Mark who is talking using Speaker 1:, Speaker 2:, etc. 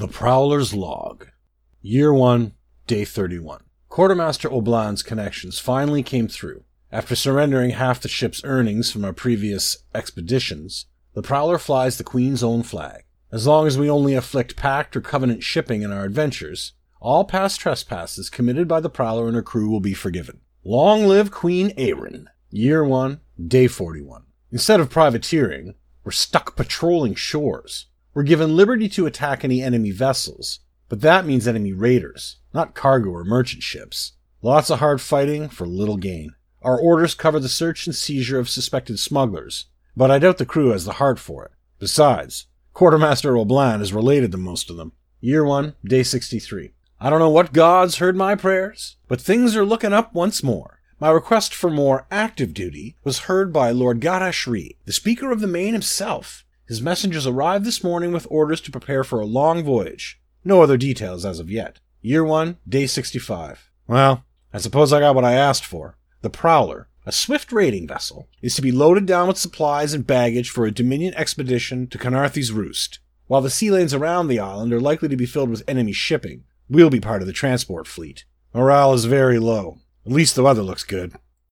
Speaker 1: The Prowler's Log. Year 1, Day 31. Quartermaster Oblan's connections finally came through. After surrendering half the ship's earnings from our previous expeditions, the Prowler flies the Queen's own flag. As long as we only afflict Pact or Covenant shipping in our adventures, all past trespasses committed by the Prowler and her crew will be forgiven. Long live Queen Ayrenn. Year 1, Day 41. Instead of privateering, we're stuck patrolling shores. We're given liberty to attack any enemy vessels, but that means enemy raiders, not cargo or merchant ships. Lots of hard fighting for little gain. Our orders cover the search and seizure of suspected smugglers, but I doubt the crew has the heart for it. Besides, Quartermaster Oblan is related to most of them. Year 1, Day 63. I don't know what gods heard my prayers, but things are looking up once more. My request for more active duty was heard by Lord Gharesh-ri, the Speaker of the Mane himself, his messengers arrived this morning with orders to prepare for a long voyage. No other details as of yet. Year 1, Day 65. Well, I suppose I got what I asked for. The Prowler, a swift raiding vessel, is to be loaded down with supplies and baggage for a Dominion expedition to Khenarthi's Roost. While the sea lanes around the island are likely to be filled with enemy shipping, we'll be part of the transport fleet. Morale is very low. At least the weather looks good.